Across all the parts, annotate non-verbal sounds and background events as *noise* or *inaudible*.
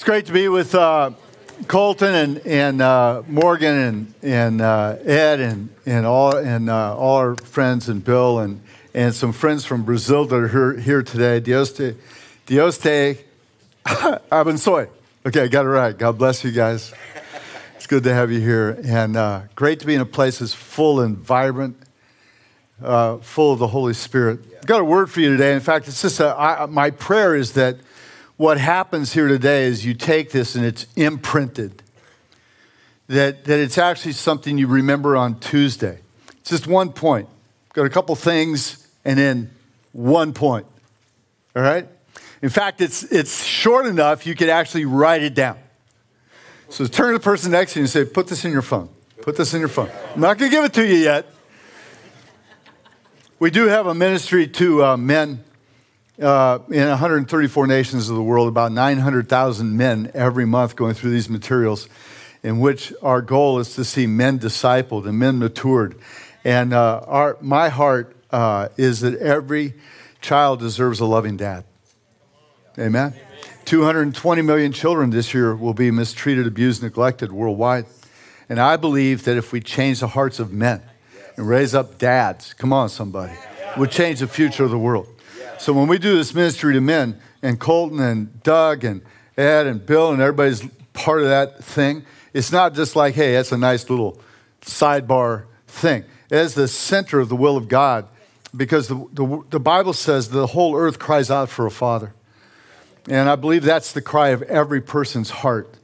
It's great to be with uh, Colton and, and uh, Morgan and, and uh, Ed and, and, all, and uh, all our friends and Bill and, and some friends from Brazil that are here, here today. Dios te, Dios te *laughs* abençoe. Okay, I got it right. God bless you guys. It's good to have you here. And uh, great to be in a place that's full and vibrant, uh, full of the Holy Spirit. I've got a word for you today. In fact, it's just a, I, my prayer is that – what happens here today is you take this and it's imprinted. That, that it's actually something you remember on Tuesday. It's just one point. Got a couple things and then one point. All right? In fact, it's, it's short enough you could actually write it down. So turn to the person next to you and say, Put this in your phone. Put this in your phone. I'm not going to give it to you yet. We do have a ministry to uh, men uh, in 134 nations of the world, about 900,000 men every month going through these materials, in which our goal is to see men discipled and men matured. And uh, our, my heart uh, is that every child deserves a loving dad. Amen. 220 million children this year will be mistreated, abused, neglected worldwide. And I believe that if we change the hearts of men and raise up dads, come on, somebody, would change the future of the world. So when we do this ministry to men, and Colton and Doug and Ed and Bill and everybody's part of that thing, it's not just like, hey, that's a nice little sidebar thing. It is the center of the will of God because the, the, the Bible says the whole earth cries out for a father. And I believe that's the cry of every person's heart.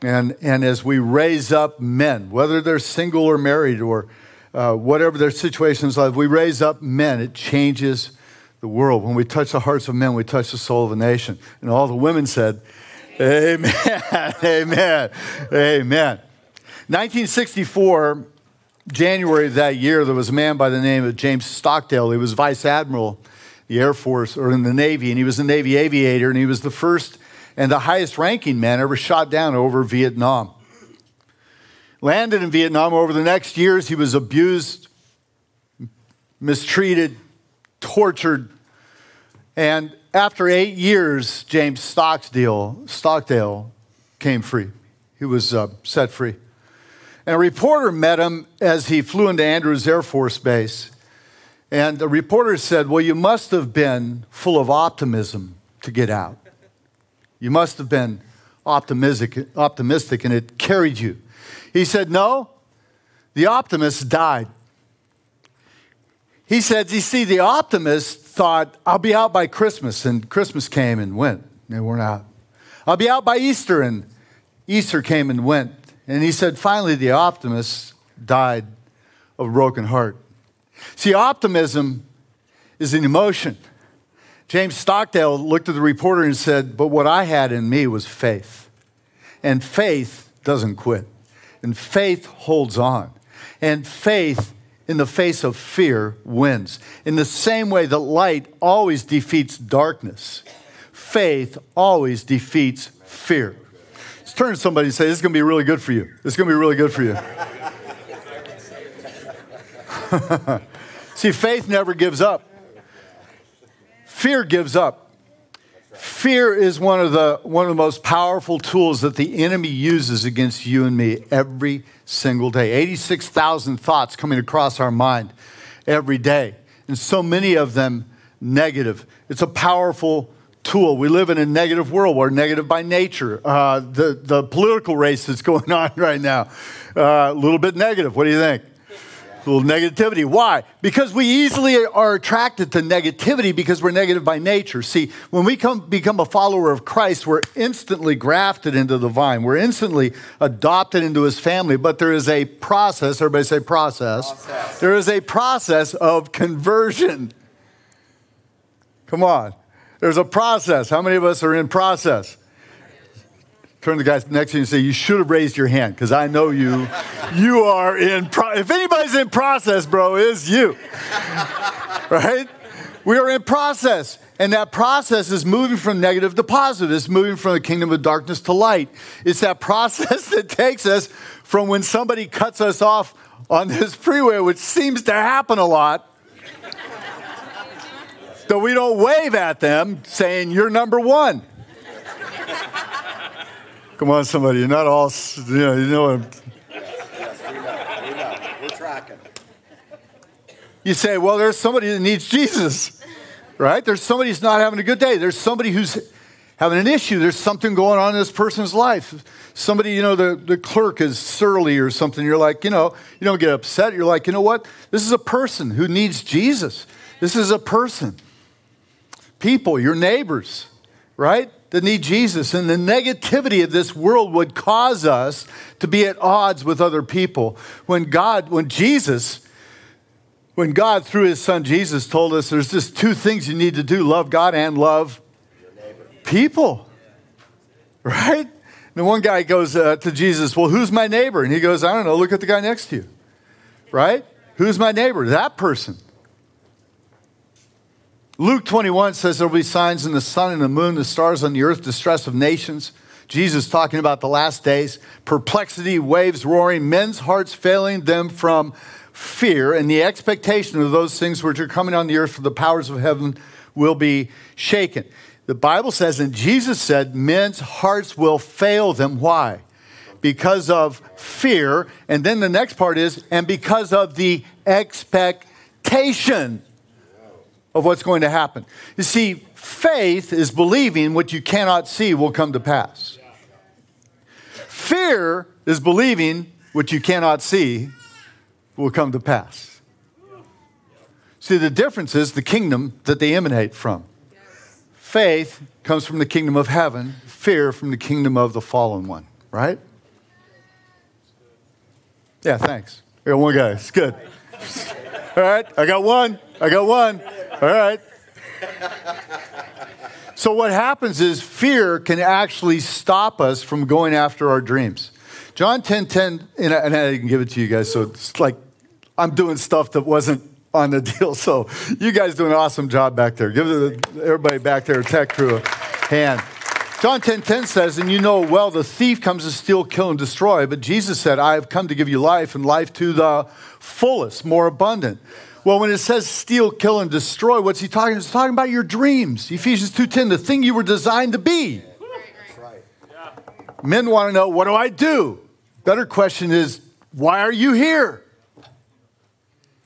And, and as we raise up men, whether they're single or married or uh, whatever their situations like, we raise up men, it changes the world. When we touch the hearts of men, we touch the soul of a nation. And all the women said, Amen, *laughs* amen, amen. 1964, January of that year, there was a man by the name of James Stockdale. He was vice admiral, the Air Force, or in the Navy, and he was a Navy aviator, and he was the first and the highest ranking man ever shot down over Vietnam. Landed in Vietnam over the next years, he was abused, mistreated, tortured. And after eight years, James Stockdale, Stockdale came free. He was uh, set free. And a reporter met him as he flew into Andrews Air Force Base. And the reporter said, Well, you must have been full of optimism to get out. You must have been optimistic, optimistic and it carried you. He said, No, the optimist died. He said, You see, the optimist thought, I'll be out by Christmas, and Christmas came and went. They weren't out. I'll be out by Easter, and Easter came and went. And he said, Finally, the optimist died of a broken heart. See, optimism is an emotion. James Stockdale looked at the reporter and said, But what I had in me was faith. And faith doesn't quit. And faith holds on. And faith in the face of fear wins. In the same way that light always defeats darkness, faith always defeats fear. Let's turn to somebody and say, This is going to be really good for you. This is going to be really good for you. *laughs* See, faith never gives up, fear gives up. Fear is one of, the, one of the most powerful tools that the enemy uses against you and me every single day. 86,000 thoughts coming across our mind every day, and so many of them negative. It's a powerful tool. We live in a negative world. We're negative by nature. Uh, the, the political race that's *laughs* going on right now, uh, a little bit negative. What do you think? Negativity. Why? Because we easily are attracted to negativity because we're negative by nature. See, when we come, become a follower of Christ, we're instantly grafted into the vine. We're instantly adopted into his family. But there is a process, everybody say process. process. There is a process of conversion. Come on. There's a process. How many of us are in process? Turn to the guy next to you and say, You should have raised your hand because I know you. You are in, pro- if anybody's in process, bro, is you. *laughs* right? We are in process. And that process is moving from negative to positive. It's moving from the kingdom of darkness to light. It's that *laughs* process that takes us from when somebody cuts us off on this freeway, which seems to happen a lot, that we don't wave at them saying, You're number one. Come on, somebody. You're not all, you know, you know what Yes, we know. We know. We're tracking. You say, well, there's somebody that needs Jesus, right? There's somebody who's not having a good day. There's somebody who's having an issue. There's something going on in this person's life. Somebody, you know, the, the clerk is surly or something. You're like, you know, you don't get upset. You're like, you know what? This is a person who needs Jesus. This is a person. People, your neighbors, right? That need Jesus. And the negativity of this world would cause us to be at odds with other people. When God, when Jesus, when God, through his son Jesus, told us there's just two things you need to do love God and love people. Right? And one guy goes uh, to Jesus, Well, who's my neighbor? And he goes, I don't know, look at the guy next to you. Right? Who's my neighbor? That person. Luke 21 says there will be signs in the sun and the moon, the stars on the earth, distress of nations. Jesus talking about the last days, perplexity, waves roaring, men's hearts failing them from fear, and the expectation of those things which are coming on the earth, for the powers of heaven will be shaken. The Bible says, and Jesus said, men's hearts will fail them. Why? Because of fear. And then the next part is, and because of the expectation of what's going to happen. You see, faith is believing what you cannot see will come to pass. Fear is believing what you cannot see will come to pass. See, the difference is the kingdom that they emanate from. Faith comes from the kingdom of heaven, fear from the kingdom of the fallen one, right? Yeah, thanks. I got one guy. It's good. *laughs* All right, I got one. I got one. All right. So, what happens is fear can actually stop us from going after our dreams. John 10 10, and I, and I give it to you guys, so it's like I'm doing stuff that wasn't on the *laughs* deal. So, you guys do an awesome job back there. Give the, everybody back there, tech crew, a hand. John 10 10 says, And you know well, the thief comes to steal, kill, and destroy. But Jesus said, I have come to give you life and life to the fullest, more abundant. Well, when it says steal, kill, and destroy, what's he talking? He's talking about your dreams. Ephesians 2.10, the thing you were designed to be. That's right. Men want to know, what do I do? Better question is, why are you here?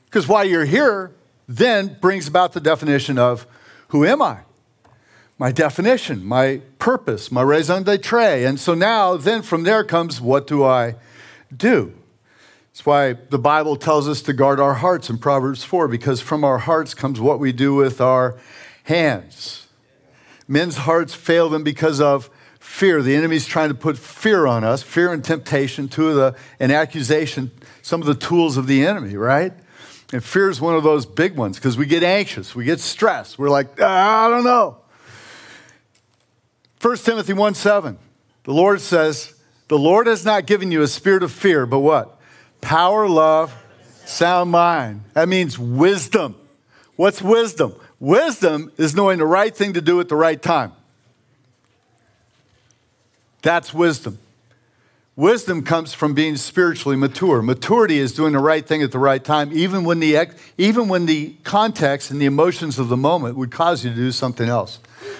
Because why you're here then brings about the definition of who am I? My definition, my purpose, my raison d'etre. And so now, then from there comes, what do I do? That's why the Bible tells us to guard our hearts in Proverbs 4, because from our hearts comes what we do with our hands. Men's hearts fail them because of fear. The enemy's trying to put fear on us, fear and temptation, two of the, and accusation, some of the tools of the enemy, right? And fear is one of those big ones because we get anxious, we get stressed. We're like, ah, I don't know. 1 Timothy 1 7, the Lord says, The Lord has not given you a spirit of fear, but what? Power, love, sound mind. That means wisdom. What's wisdom? Wisdom is knowing the right thing to do at the right time. That's wisdom. Wisdom comes from being spiritually mature. Maturity is doing the right thing at the right time, even when the, even when the context and the emotions of the moment would cause you to do something else.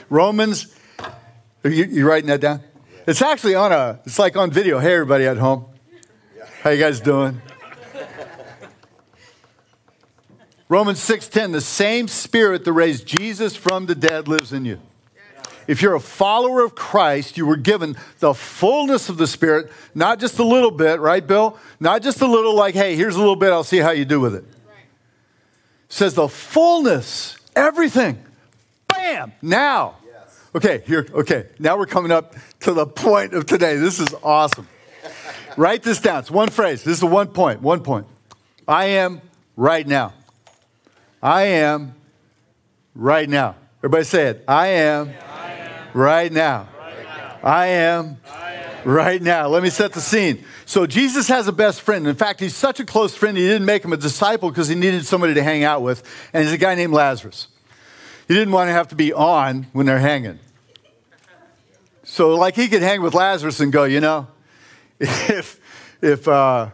Romans, are you, you writing that down? It's actually on a, it's like on video. Hey, everybody at home. How you guys doing? Romans 6:10 the same spirit that raised Jesus from the dead lives in you. If you're a follower of Christ, you were given the fullness of the Spirit, not just a little bit, right, Bill? Not just a little like, hey, here's a little bit, I'll see how you do with it. Right. says the fullness, everything. Bam! Now. Yes. Okay, here, okay. Now we're coming up to the point of today. This is awesome. Write this down. It's one phrase. This is one point. One point. I am right now. I am right now. Everybody say it. I am, right, now. I am right now. Let me set the scene. So Jesus has a best friend. In fact, he's such a close friend, he didn't make him a disciple because he needed somebody to hang out with. And he's a guy named Lazarus. He didn't want to have to be on when they're hanging. So, like, he could hang with Lazarus and go, you know, if if uh,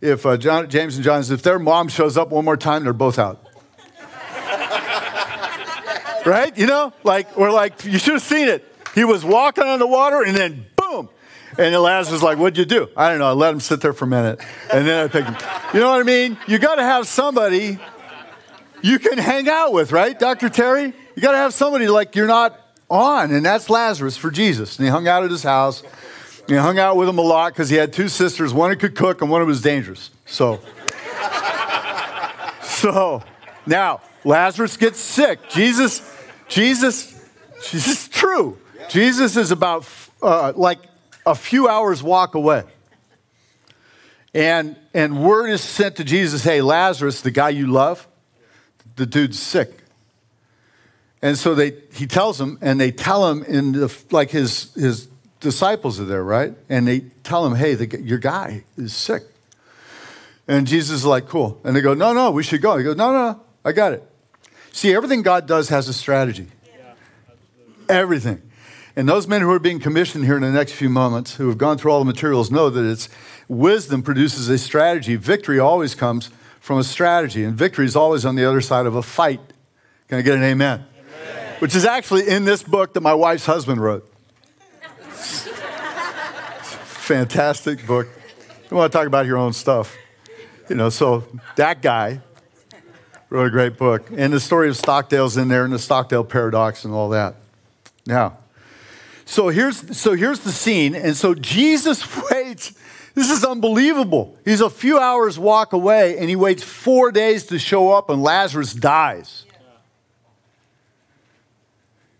if uh, John, James and John, if their mom shows up one more time, they're both out. *laughs* right? You know, like we're like you should have seen it. He was walking on the water, and then boom. And then Lazarus like, what'd you do? I don't know. I let him sit there for a minute. And then I picked him. You know what I mean? You got to have somebody you can hang out with, right, Dr. Terry? You got to have somebody like you're not on. And that's Lazarus for Jesus. And he hung out at his house. He hung out with him a lot because he had two sisters. One who could cook and one who was dangerous. So, *laughs* so now Lazarus gets sick. Jesus, Jesus, Jesus is true. Jesus is about uh, like a few hours walk away. And, and word is sent to Jesus hey, Lazarus, the guy you love, the dude's sick. And so they, he tells him, and they tell him in the, like his, his disciples are there, right? And they tell him, hey, the, your guy is sick. And Jesus is like, cool. And they go, no, no, we should go. He goes, no, no, no, I got it. See, everything God does has a strategy. Yeah, everything. And those men who are being commissioned here in the next few moments, who have gone through all the materials, know that it's wisdom produces a strategy. Victory always comes from a strategy, and victory is always on the other side of a fight. Can I get an amen? amen. Which is actually in this book that my wife's husband wrote. Fantastic book. You want to talk about your own stuff. You know, so that guy wrote a great book. And the story of Stockdale's in there and the Stockdale paradox and all that. Now, so here's so here's the scene. And so Jesus *laughs* waits. This is unbelievable. He's a few hours walk away and he waits four days to show up and Lazarus dies.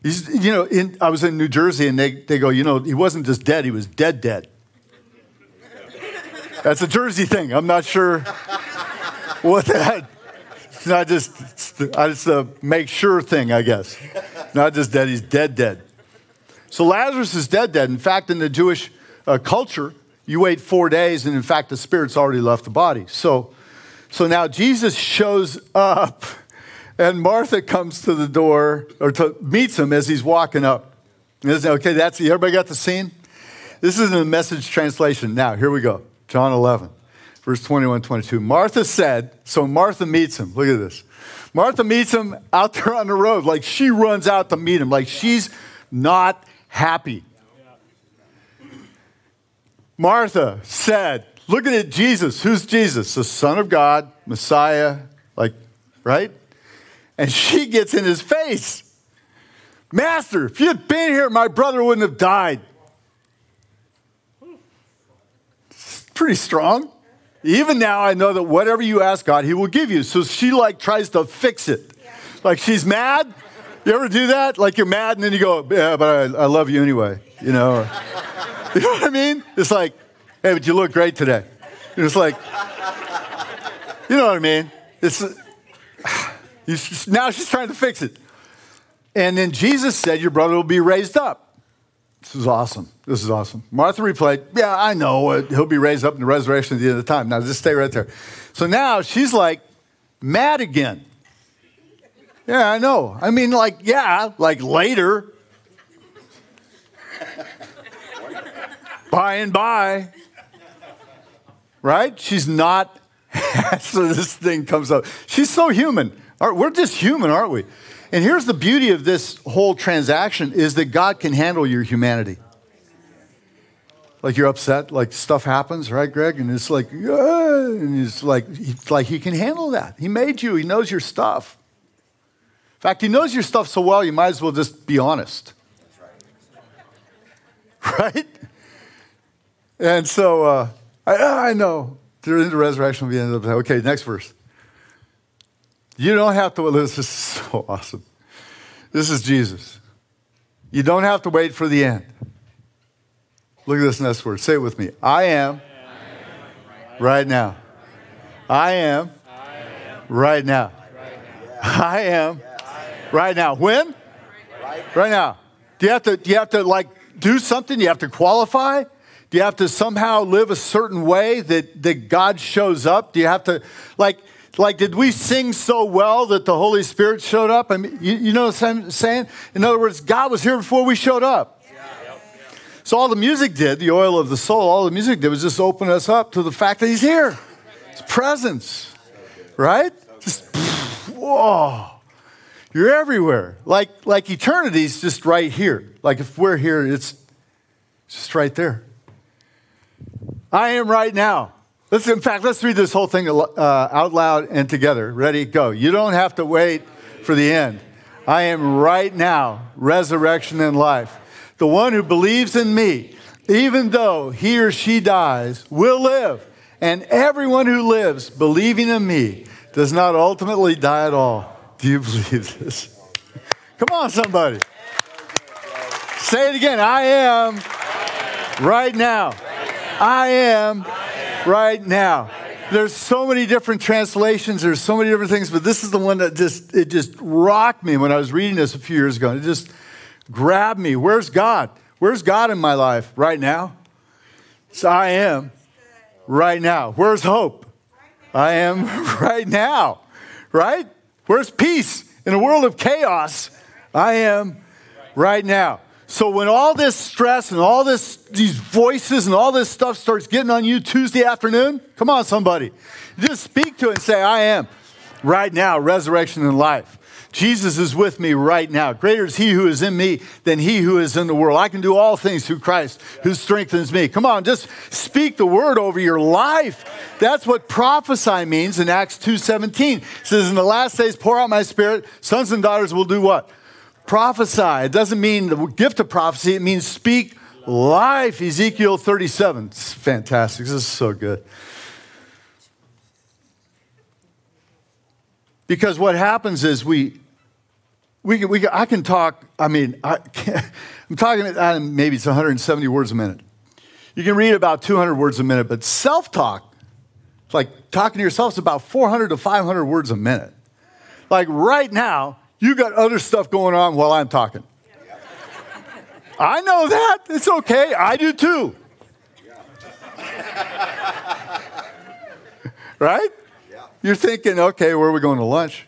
He's, you know, in, I was in New Jersey and they, they go, you know, he wasn't just dead, he was dead, dead. That's a Jersey thing. I'm not sure what that. It's not just it's a make sure thing, I guess. Not just dead. He's dead, dead. So Lazarus is dead, dead. In fact, in the Jewish uh, culture, you wait four days, and in fact, the spirit's already left the body. So, so now Jesus shows up, and Martha comes to the door or to, meets him as he's walking up. Okay, that's everybody got the scene. This is in the message translation. Now, here we go. John 11, verse 21, 22. Martha said, so Martha meets him. Look at this. Martha meets him out there on the road. Like she runs out to meet him. Like she's not happy. Martha said, looking at Jesus. Who's Jesus? The Son of God, Messiah, like, right? And she gets in his face. Master, if you had been here, my brother wouldn't have died. Pretty strong. Even now, I know that whatever you ask God, He will give you. So she like tries to fix it. Yeah. Like she's mad. You ever do that? Like you're mad and then you go, yeah, but I, I love you anyway. You know? Or, *laughs* you know what I mean? It's like, hey, but you look great today. And it's like, you know what I mean? It's *sighs* now she's trying to fix it. And then Jesus said, Your brother will be raised up. This is awesome. This is awesome. Martha replied, Yeah, I know. He'll be raised up in the resurrection at the end of the time. Now, just stay right there. So now she's like mad again. Yeah, I know. I mean, like, yeah, like later. by and by. Right? She's not. *laughs* so this thing comes up. She's so human. We're just human, aren't we? And here's the beauty of this whole transaction is that God can handle your humanity. Like you're upset, like stuff happens, right, Greg? And it's like, yeah, and it's like, he's like he can handle that. He made you. He knows your stuff. In fact, he knows your stuff so well, you might as well just be honest. *laughs* Right? And so uh, I, I know. During the resurrection be end the Okay, next verse. You don't have to, this is so awesome. This is Jesus. You don't have to wait for the end. Look at this next word. Say it with me. I am, right now. I am, right now. I am right now. When? Right now. Do you have to, do you have to like do something? Do you have to qualify? Do you have to somehow live a certain way that, that God shows up? Do you have to, like, like, did we sing so well that the Holy Spirit showed up? I mean, you, you know what I'm saying? In other words, God was here before we showed up. So all the music did, the oil of the soul, all the music did was just open us up to the fact that He's here. His presence, right? Just whoa, you're everywhere. Like like eternity's just right here. Like if we're here, it's Just right there. I am right now. Let's, in fact, let's read this whole thing uh, out loud and together. Ready? Go. You don't have to wait for the end. I am right now, resurrection and life. The one who believes in me, even though he or she dies, will live. And everyone who lives believing in me does not ultimately die at all. Do you *laughs* believe this? Come on, somebody. Say it again. I am right now. I am right now. There's so many different translations, there's so many different things, but this is the one that just it just rocked me when I was reading this a few years ago. It just grabbed me. Where's God? Where's God in my life right now? So I am right now. Where's hope? I am *laughs* right now. Right? Where's peace in a world of chaos? I am right now. So when all this stress and all this these voices and all this stuff starts getting on you Tuesday afternoon, come on somebody. Just speak to it and say I am right now resurrection and life. Jesus is with me right now. Greater is he who is in me than he who is in the world. I can do all things through Christ who strengthens me. Come on, just speak the word over your life. That's what prophesy means in Acts 2:17. It says in the last days pour out my spirit, sons and daughters will do what? Prophesy. It doesn't mean the gift of prophecy, it means speak life. Ezekiel 37. It's fantastic. This is so good. Because what happens is we, we, we I can talk, I mean, I am *laughs* talking, uh, maybe it's 170 words a minute. You can read about 200 words a minute, but self talk, like talking to yourself, is about 400 to 500 words a minute. Like right now, you got other stuff going on while I'm talking. I know that. It's okay. I do too. *laughs* right? You're thinking, okay, where are we going to lunch?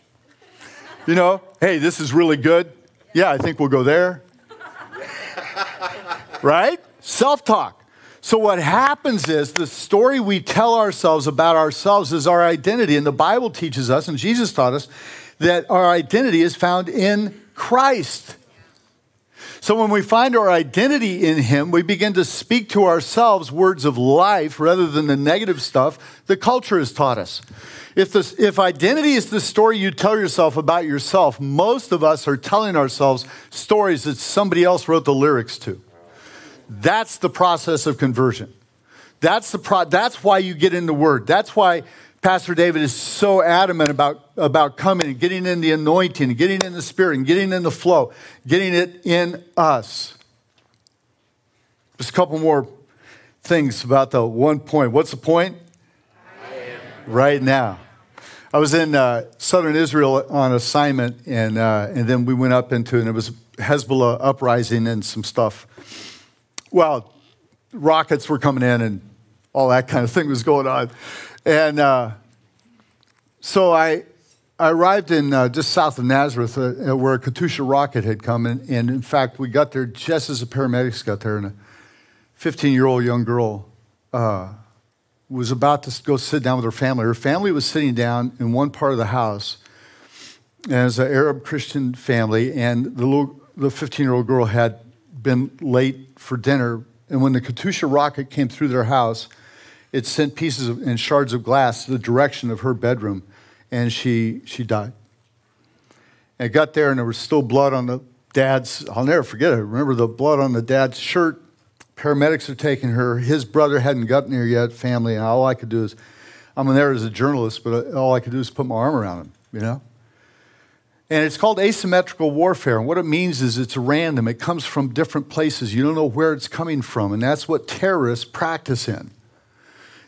You know, hey, this is really good. Yeah, I think we'll go there. *laughs* right? Self talk. So, what happens is the story we tell ourselves about ourselves is our identity. And the Bible teaches us, and Jesus taught us, that our identity is found in Christ. So when we find our identity in Him, we begin to speak to ourselves words of life rather than the negative stuff the culture has taught us. If, this, if identity is the story you tell yourself about yourself, most of us are telling ourselves stories that somebody else wrote the lyrics to. That's the process of conversion. That's, the pro- that's why you get in the Word. That's why Pastor David is so adamant about, about coming and getting in the anointing, getting in the spirit, and getting in the flow, getting it in us. Just a couple more things about the one point. What's the point? Right now. I was in uh, southern Israel on assignment, and, uh, and then we went up into, and it was Hezbollah uprising and some stuff. Well, rockets were coming in, and all that kind of thing was going on. And uh, so I, I arrived in uh, just south of Nazareth uh, where a Katyusha rocket had come. And, and, in fact, we got there just as the paramedics got there. And a 15 year old young girl uh, was about to go sit down with her family. Her family was sitting down in one part of the house as an Arab Christian family. And the, little, the 15 year old girl had been late for dinner. And when the Katyusha rocket came through their house, it sent pieces of, and shards of glass the direction of her bedroom, and she, she died. And I got there, and there was still blood on the dad's, I'll never forget it. I remember the blood on the dad's shirt. Paramedics are taking her. His brother hadn't gotten here yet, family, and all I could do is, I'm in there as a journalist, but all I could do is put my arm around him, you know? And it's called asymmetrical warfare. And what it means is it's random. It comes from different places. You don't know where it's coming from. And that's what terrorists practice in.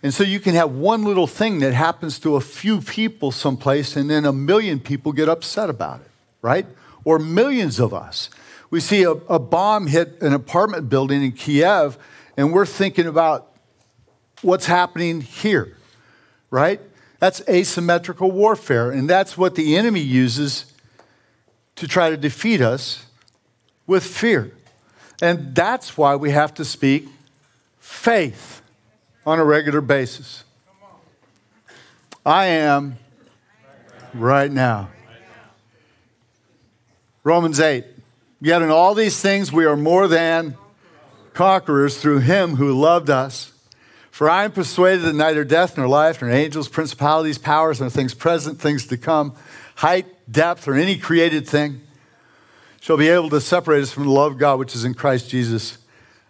And so you can have one little thing that happens to a few people someplace, and then a million people get upset about it, right? Or millions of us. We see a, a bomb hit an apartment building in Kiev, and we're thinking about what's happening here, right? That's asymmetrical warfare, and that's what the enemy uses to try to defeat us with fear. And that's why we have to speak faith on a regular basis. I am right now. Romans 8. Yet in all these things we are more than conquerors through him who loved us. For I am persuaded that neither death nor life, nor angels, principalities, powers, nor things present, things to come, height, depth, or any created thing shall be able to separate us from the love of God which is in Christ Jesus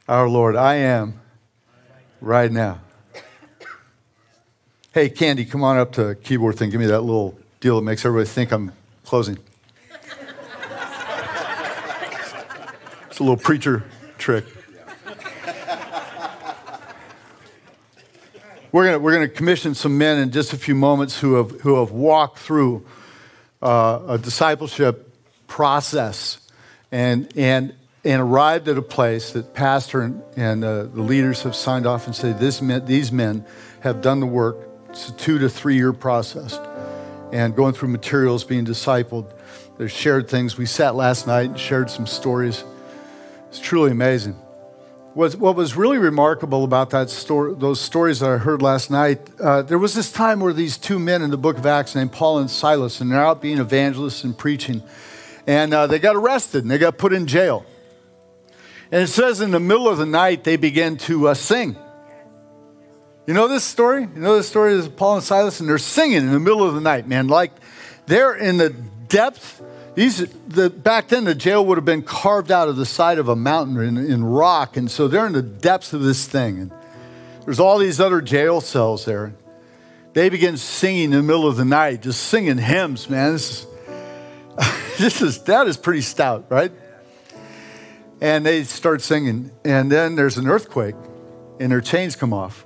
our Lord. I am right now. Hey, Candy, come on up to the keyboard thing. Give me that little deal that makes everybody think I'm closing. it's a little preacher trick. We're going we're gonna commission some men in just a few moments who have, who have walked through uh, a discipleship process and, and, and arrived at a place that pastor and, and uh, the leaders have signed off and said this men, these men have done the work. It's a two to three year process. And going through materials, being discipled. They've shared things. We sat last night and shared some stories. It's truly amazing was, what was really remarkable about that story, those stories that I heard last night, uh, there was this time where these two men in the book of Acts named Paul and Silas, and they're out being evangelists and preaching, and uh, they got arrested and they got put in jail. And it says in the middle of the night, they began to uh, sing. You know this story? You know this story is Paul and Silas, and they're singing in the middle of the night, man. Like they're in the depth these, the, back then, the jail would have been carved out of the side of a mountain in, in rock. And so they're in the depths of this thing. And there's all these other jail cells there. They begin singing in the middle of the night, just singing hymns, man. This is, *laughs* this is, that is pretty stout, right? And they start singing. And then there's an earthquake, and their chains come off.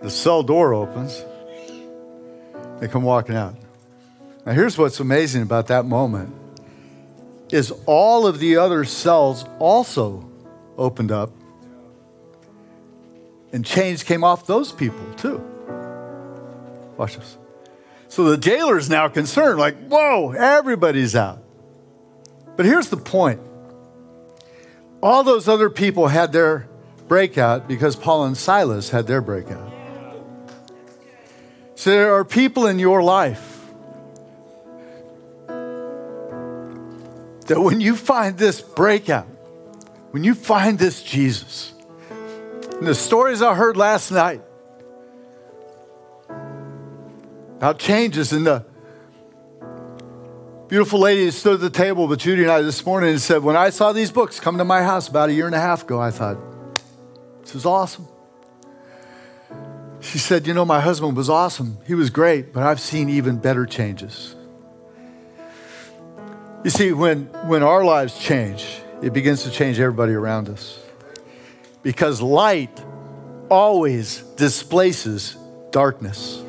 The cell door opens. They come walking out. Now, here's what's amazing about that moment is all of the other cells also opened up and chains came off those people too. Watch this. So the jailer is now concerned, like, whoa, everybody's out. But here's the point all those other people had their breakout because Paul and Silas had their breakout. So there are people in your life that when you find this breakout, when you find this Jesus, the stories I heard last night about changes in the beautiful lady who stood at the table with Judy and I this morning and said, When I saw these books come to my house about a year and a half ago, I thought, this is awesome. She said, You know, my husband was awesome. He was great, but I've seen even better changes. You see, when, when our lives change, it begins to change everybody around us. Because light always displaces darkness.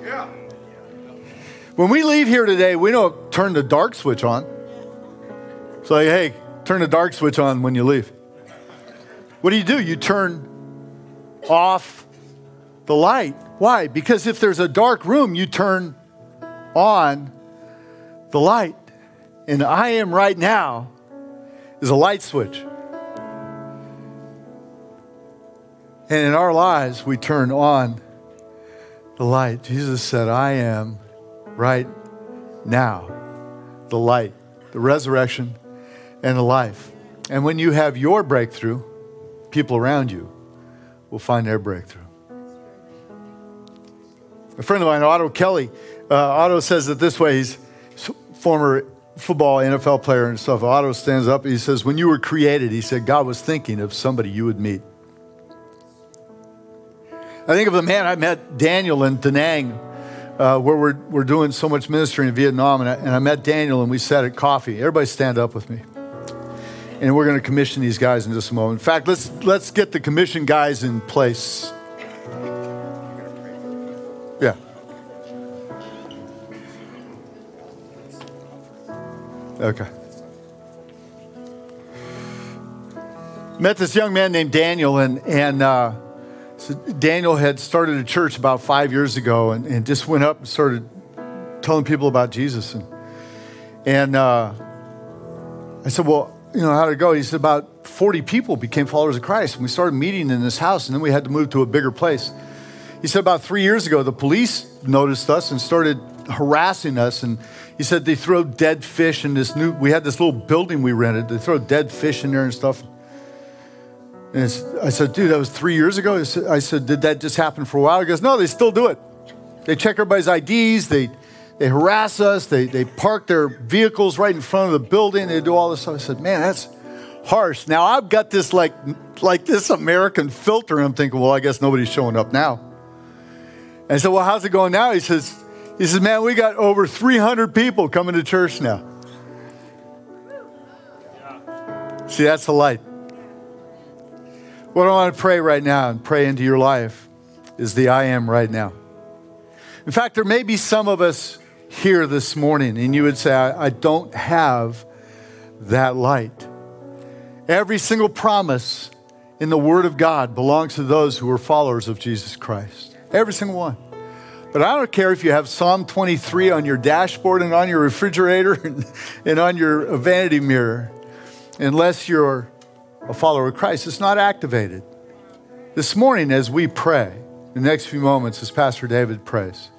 When we leave here today, we don't turn the dark switch on. It's like, hey, turn the dark switch on when you leave. What do you do? You turn off the light. Why? Because if there's a dark room, you turn on the light and I am right now is a light switch. And in our lives, we turn on the light. Jesus said, I am right now the light, the resurrection, and the life. And when you have your breakthrough, people around you will find their breakthrough. A friend of mine, Otto Kelly, uh, Otto says it this way. He's former football NFL player and stuff, Otto stands up. He says, When you were created, he said, God was thinking of somebody you would meet. I think of the man I met, Daniel in Da Nang, uh, where we're, we're doing so much ministry in Vietnam. And I, and I met Daniel and we sat at coffee. Everybody stand up with me. And we're going to commission these guys in just a moment. In fact, let's, let's get the commission guys in place. Okay. Met this young man named Daniel, and, and uh, so Daniel had started a church about five years ago and, and just went up and started telling people about Jesus. And, and uh, I said, Well, you know, how did it go? He said, About 40 people became followers of Christ. And we started meeting in this house, and then we had to move to a bigger place. He said, About three years ago, the police noticed us and started harassing us. And he said they throw dead fish in this new, we had this little building we rented. They throw dead fish in there and stuff. And I said, dude, that was three years ago. I said, I said, did that just happen for a while? He goes, no, they still do it. They check everybody's IDs. They, they harass us. They, they park their vehicles right in front of the building. They do all this stuff. I said, man, that's harsh. Now I've got this like, like this American filter. I'm thinking, well, I guess nobody's showing up now. And I said, well, how's it going now? He says, he says, man, we got over 300 people coming to church now. See, that's the light. What I want to pray right now and pray into your life is the I am right now. In fact, there may be some of us here this morning, and you would say, I, I don't have that light. Every single promise in the Word of God belongs to those who are followers of Jesus Christ. Every single one. But I don't care if you have Psalm 23 on your dashboard and on your refrigerator *laughs* and, on your vanity mirror unless you're a follower of Christ, it's not activated. This morning, as we pray, the next few moments, as Pastor David prays,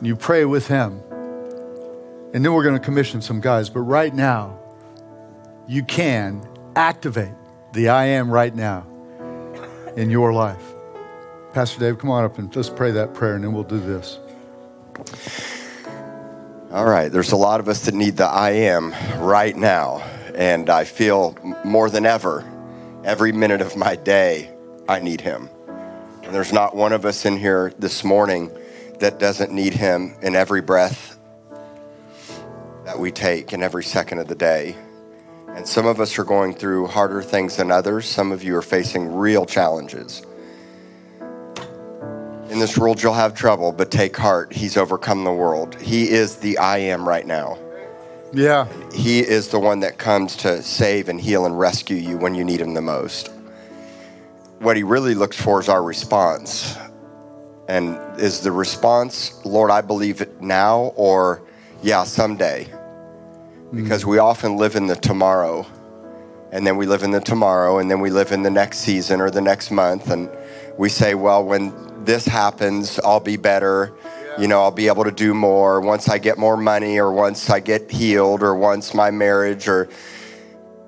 you pray with him. And then we're going to commission some guys. But right now, you can activate the I am right now in your life. Pastor Dave, come on up and let's pray that prayer, and then we'll do this. All right, there's a lot of us that need the I am right now. And I feel more than ever, every minute of my day, I need Him. And there's not one of us in here this morning that doesn't need Him in every breath that we take in every second of the day. And some of us are going through harder things than others. Some of you are facing real challenges. In this world, you'll have trouble, but take heart. He's overcome the world. He is the I am right now. Yeah. He is the one that comes to save and heal and rescue you when you need him the most. What he really looks for is our response. And is the response, Lord, I believe it now, or yeah, someday? Hmm. Because we often live in the tomorrow, and then we live in the tomorrow, and then we live in the next season or the next month, and we say, well, when this happens, I'll be better you know, I'll be able to do more once I get more money or once I get healed or once my marriage or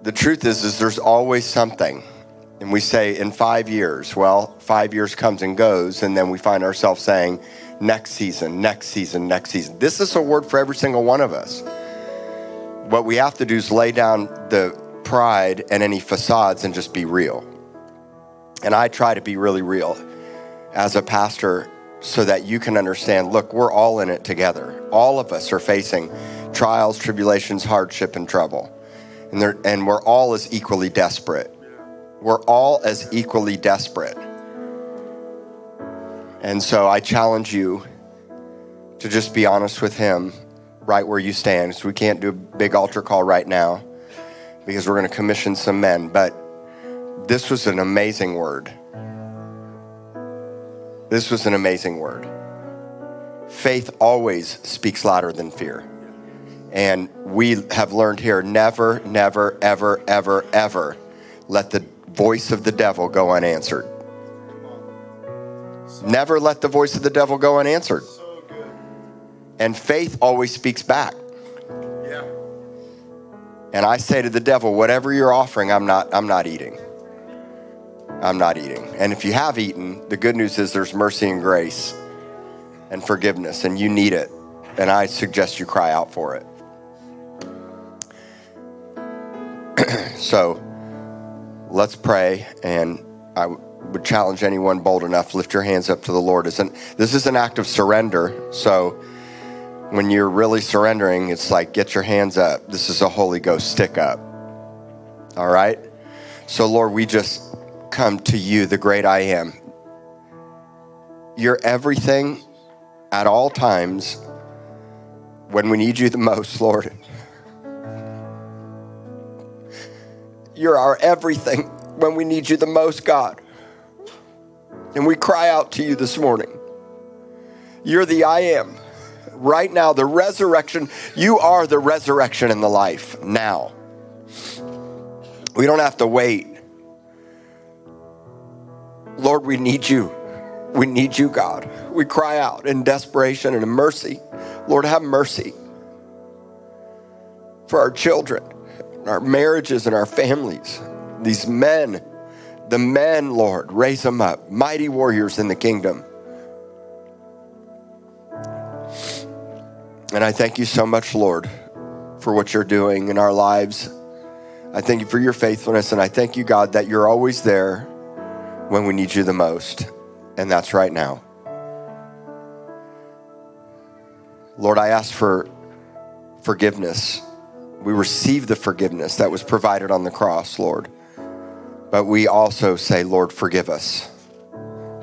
the truth is is there's always something. And we say in 5 years, well, 5 years comes and goes and then we find ourselves saying next season, next season, next season. This is a word for every single one of us. What we have to do is lay down the pride and any facades and just be real. And I try to be really real. As a pastor, so that you can understand look, we're all in it together. All of us are facing trials, tribulations, hardship, and trouble. And, and we're all as equally desperate. We're all as equally desperate. And so I challenge you to just be honest with Him right where you stand. So we can't do a big altar call right now because we're going to commission some men. But this was an amazing word. This was an amazing word. Faith always speaks louder than fear. And we have learned here never, never, ever, ever, ever let the voice of the devil go unanswered. Never let the voice of the devil go unanswered. And faith always speaks back. And I say to the devil, whatever you're offering, I'm not, I'm not eating. I'm not eating. And if you have eaten, the good news is there's mercy and grace and forgiveness, and you need it. And I suggest you cry out for it. *clears throat* so let's pray. And I would challenge anyone bold enough, lift your hands up to the Lord. This is an act of surrender. So when you're really surrendering, it's like, get your hands up. This is a Holy Ghost stick up. All right? So, Lord, we just come to you, the great I am. You're everything at all times when we need you the most, Lord. You're our everything when we need you the most, God. And we cry out to you this morning. You're the I am. Right now, the resurrection, you are the resurrection and the life now. We don't have to wait Lord, we need you. We need you, God. We cry out in desperation and in mercy. Lord, have mercy for our children, our marriages, and our families. These men The men, Lord, raise them up, mighty warriors in the kingdom. And I thank you so much, Lord, for what you're doing in our lives. I thank you for your faithfulness, and I thank you, God, that you're always there when we need you the most, and that's right now. Lord, I ask for forgiveness. We receive the forgiveness that was provided on the cross, Lord. But we also say, Lord, forgive us.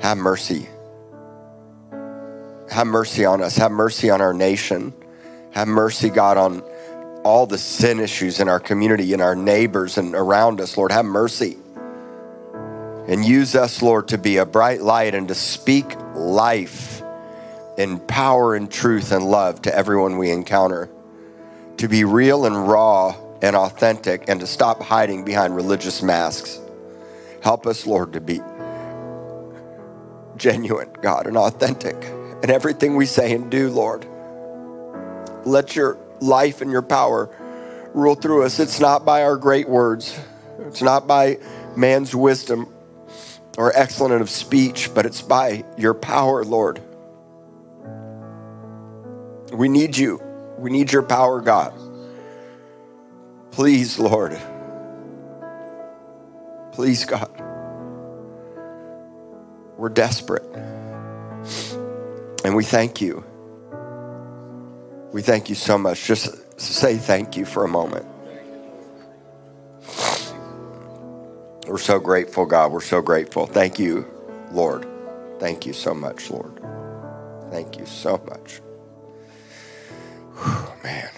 Have mercy. Have mercy on us. Have mercy on our nation. Have mercy, God, on all the sin issues in our community, in our neighbors, and around us. Lord, have mercy. And use us, Lord, to be a bright light and to speak life in power and truth and love to everyone we encounter. To be real and raw and authentic and to stop hiding behind religious masks. Help us, Lord, to be genuine, God, and authentic in everything we say and do, Lord. Let your life and your power rule through us. It's not by our great words, it's not by man's wisdom or excellent of speech, but it's by your power, Lord. We need you. We need your power, God. Please, Lord. Please, God. We're desperate. And we thank you. We thank you so much. Just say thank you for a moment. We're so grateful, God. We're so grateful. Thank you, Lord. Thank you so much, Lord. Thank you so much. Whew, man.